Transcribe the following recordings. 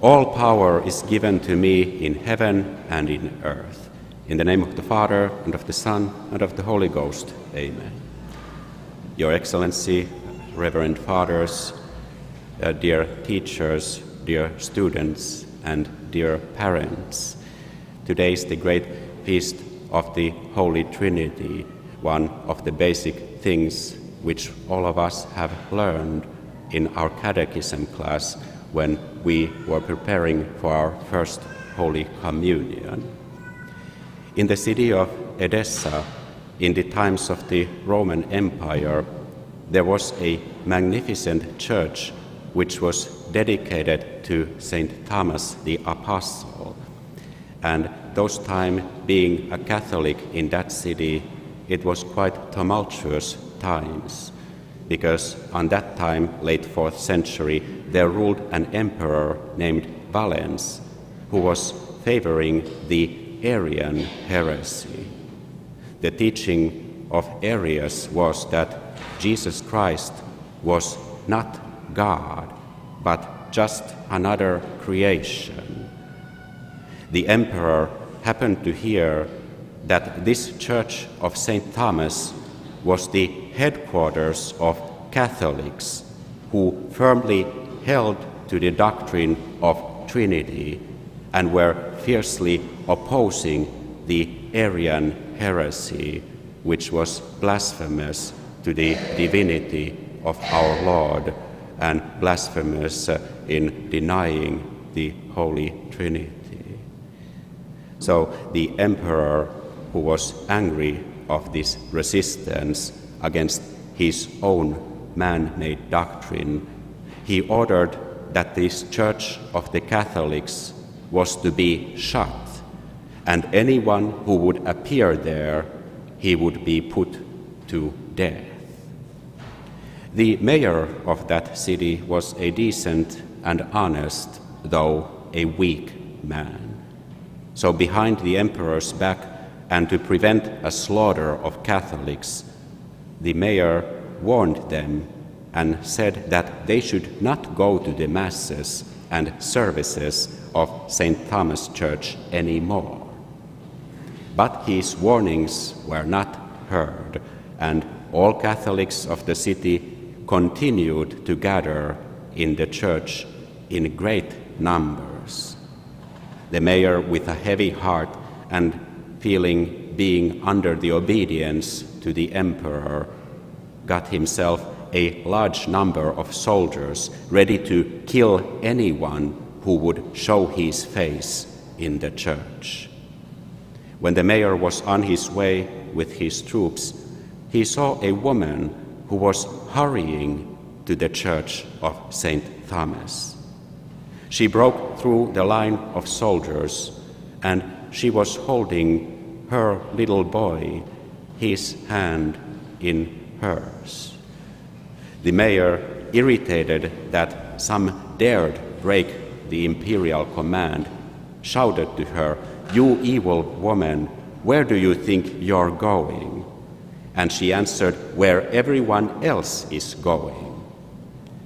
All power is given to me in heaven and in earth. In the name of the Father, and of the Son, and of the Holy Ghost. Amen. Your Excellency, Reverend Fathers, uh, dear teachers, dear students, and dear parents, today is the great feast of the Holy Trinity, one of the basic things which all of us have learned in our catechism class when we were preparing for our first Holy Communion. In the city of Edessa, in the times of the Roman Empire, there was a magnificent church which was dedicated to St. Thomas the Apostle. And those time being a Catholic in that city, it was quite tumultuous times because on that time, late 4th century, there ruled an emperor named Valens who was favoring the Arian heresy. The teaching of Arius was that Jesus Christ was not God, but just another creation. The emperor happened to hear that this church of St. Thomas was the headquarters of Catholics who firmly held to the doctrine of Trinity and were fiercely opposing the Arian heresy, which was blasphemous to the divinity of our Lord and blasphemous uh, in denying the Holy Trinity. So the emperor, who was angry of this resistance against his own man made doctrine, he ordered that this church of the Catholics was to be shut, and anyone who would appear there, he would be put to death. The mayor of that city was a decent and honest, though a weak man. So, behind the emperor's back, and to prevent a slaughter of Catholics, the mayor warned them and said that they should not go to the masses and services of St. Thomas Church anymore. But his warnings were not heard, and all Catholics of the city continued to gather in the church in great numbers. The mayor, with a heavy heart and feeling being under the obedience to the emperor, got himself a large number of soldiers ready to kill anyone who would show his face in the church. When the mayor was on his way with his troops, he saw a woman who was hurrying to the church of St. Thomas. She broke through the line of soldiers and she was holding her little boy, his hand in hers. The mayor, irritated that some dared break the imperial command, shouted to her, You evil woman, where do you think you're going? And she answered, Where everyone else is going.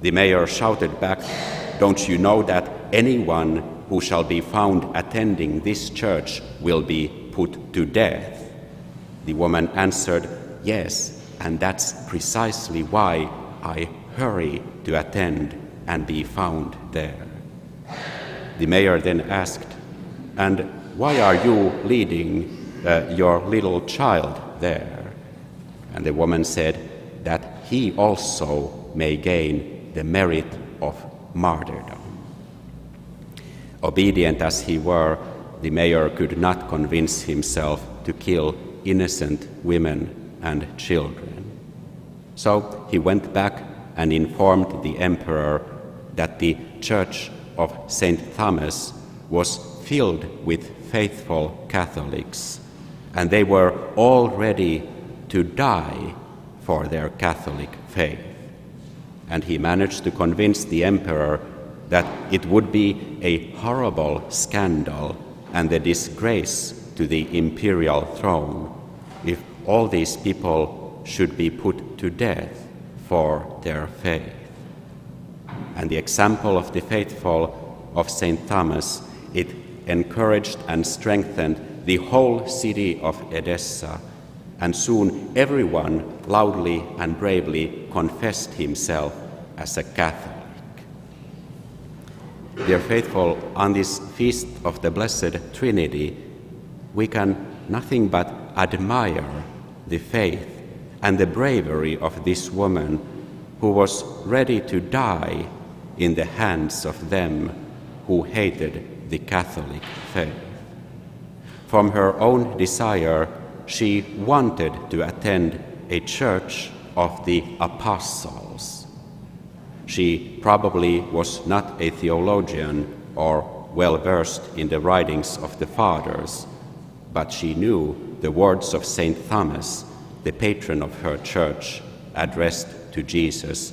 The mayor shouted back, Don't you know that anyone who shall be found attending this church will be put to death? The woman answered, Yes, and that's precisely why I hurry to attend and be found there. The mayor then asked, And why are you leading uh, your little child there? And the woman said, That he also may gain the merit of martyrdom. Obedient as he were, the mayor could not convince himself to kill innocent women and children. So he went back and informed the emperor that the church of St. Thomas was filled with faithful Catholics, and they were all ready to die for their Catholic faith. And he managed to convince the emperor that it would be a horrible scandal and a disgrace to the imperial throne if all these people should be put to death for their faith. And the example of the faithful of St. Thomas, it encouraged and strengthened the whole city of Edessa, and soon everyone loudly and bravely confessed himself as a Catholic. Dear faithful, on this feast of the Blessed Trinity, we can nothing but admire the faith and the bravery of this woman who was ready to die in the hands of them who hated the Catholic faith. From her own desire, she wanted to attend a church of the apostles. She probably was not a theologian or well versed in the writings of the fathers, but she knew the words of St. Thomas, the patron of her church, addressed to Jesus,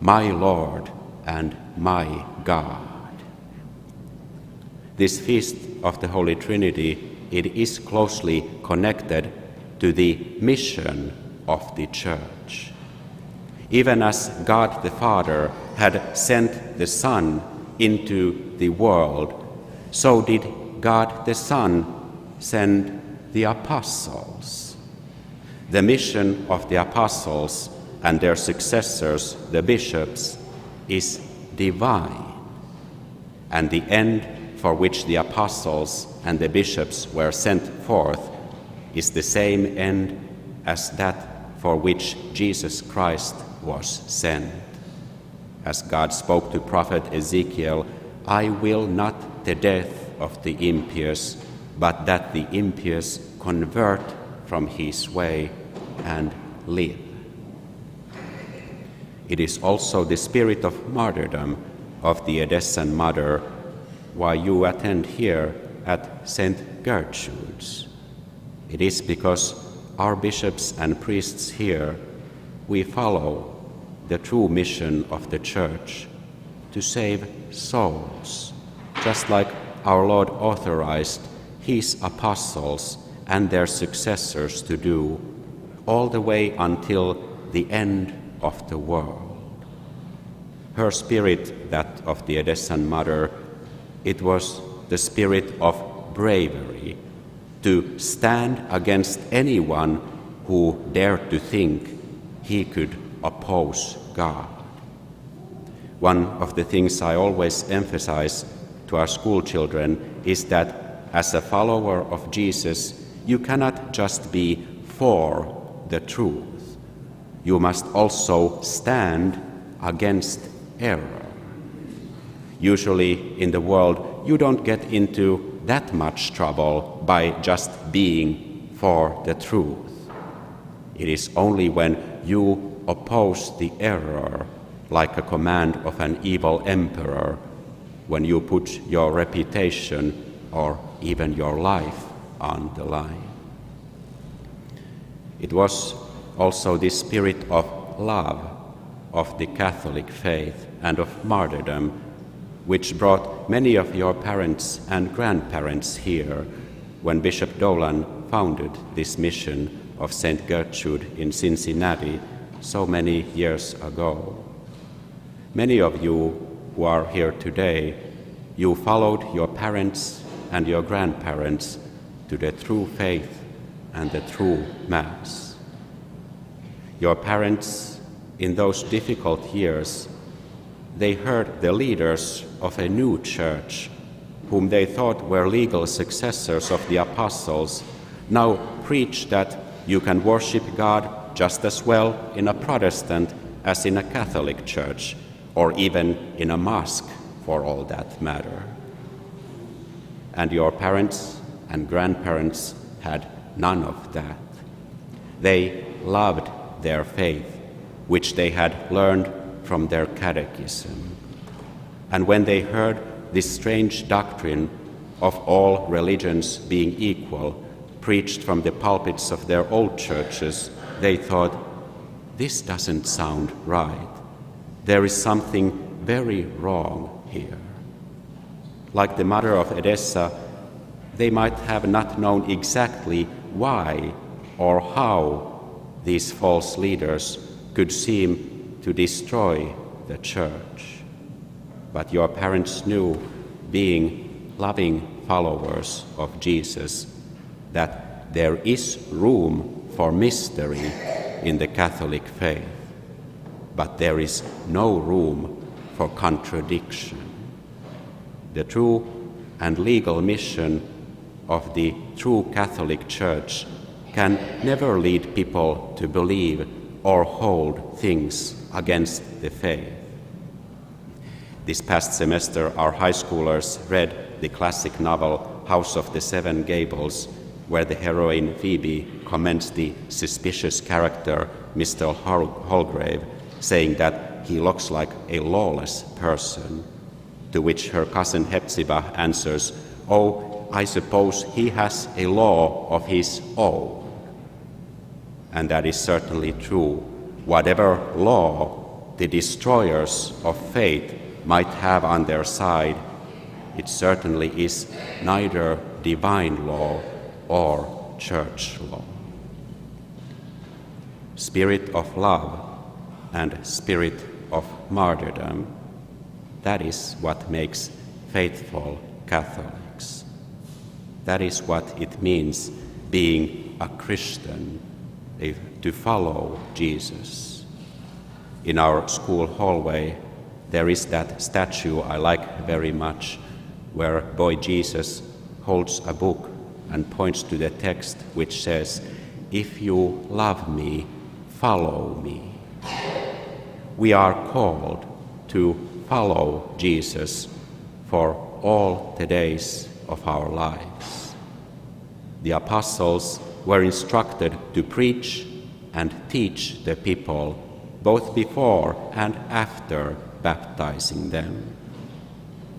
My Lord and my God. This feast of the Holy Trinity, it is closely connected to the mission of the church. Even as God the Father had sent the Son into the world, so did God the Son send the apostles. The mission of the apostles and their successors, the bishops, is divine. And the end for which the apostles and the bishops were sent forth is the same end as that for which Jesus Christ was sent. As God spoke to prophet Ezekiel, I will not the death of the impious, but that the impious convert from his way and live. It is also the spirit of martyrdom of the Edessan mother why you attend here at St. Gertrude's. It is because our bishops and priests here, we follow the true mission of the Church to save souls, just like our Lord authorized His apostles and their successors to do, all the way until the end of the world. Her spirit, that of the Edessan mother, it was the spirit of bravery to stand against anyone who dared to think he could oppose God. One of the things I always emphasize to our school children is that as a follower of Jesus, you cannot just be for the truth. You must also stand against error. Usually in the world, you don't get into that much trouble by just being for the truth. It is only when you oppose the error, like a command of an evil emperor, when you put your reputation or even your life on the line. It was also the spirit of love of the Catholic faith and of martyrdom which brought many of your parents and grandparents here when Bishop Dolan founded this mission of St. Gertrude in Cincinnati so many years ago. Many of you who are here today, you followed your parents and your grandparents to the true faith and the true Mass. Your parents, in those difficult years, they heard the leaders of a new church, whom they thought were legal successors of the apostles, now preach that you can worship God just as well in a Protestant as in a Catholic church, or even in a mosque for all that matter. And your parents and grandparents had none of that. They loved their faith, which they had learned from their catechism. And when they heard this strange doctrine of all religions being equal, preached from the pulpits of their old churches, they thought, this doesn't sound right. There is something very wrong here. Like the mother of Edessa, they might have not known exactly why or how these false leaders could seem to destroy the church. But your parents knew being loving followers of Jesus, that there is room for mystery in the Catholic faith, but there is no room for contradiction. The true and legal mission of the true Catholic Church can never lead people to believe or hold things against the faith. This past semester, our high schoolers read the classic novel House of the Seven Gables, where the heroine Phoebe commends the suspicious character Mr. Holgrave, saying that he looks like a lawless person. To which her cousin Hepzibah answers, Oh, I suppose he has a law of his own. And that is certainly true. Whatever law the destroyers of faith might have on their side, it certainly is neither divine law or church law. Spirit of love and spirit of martyrdom, that is what makes faithful Catholics. That is what it means being a Christian, eh, to follow Jesus. In our school hallway, there is that statue I like very much, where boy Jesus holds a book and points to the text which says, If you love me, follow me. We are called to follow Jesus for all the days of our lives. The apostles were instructed to preach and teach the people both before and after baptizing them.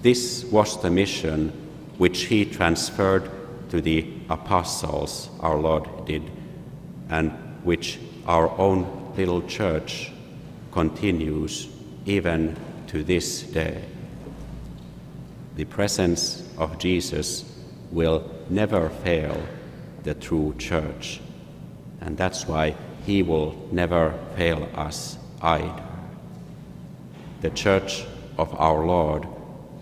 This was the mission which he transferred to the apostles our Lord did, and which our own little church continues even to this day. The presence of Jesus will never fail the true church, and that's why he will never fail us either. The church of our Lord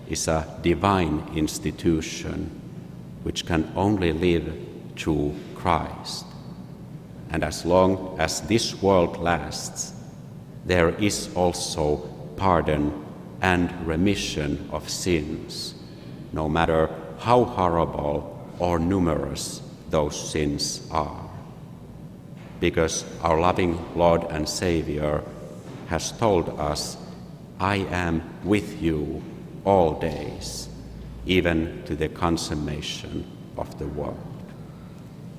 is a divine institution which can only live through Christ. And as long as this world lasts, there is also pardon and remission of sins, no matter how horrible or numerous those sins are. Because our loving Lord and Savior has told us, I am with you all days even to the consummation of the world.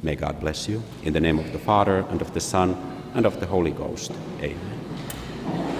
May God bless you. In the name of the Father, and of the Son, and of the Holy Ghost. Amen.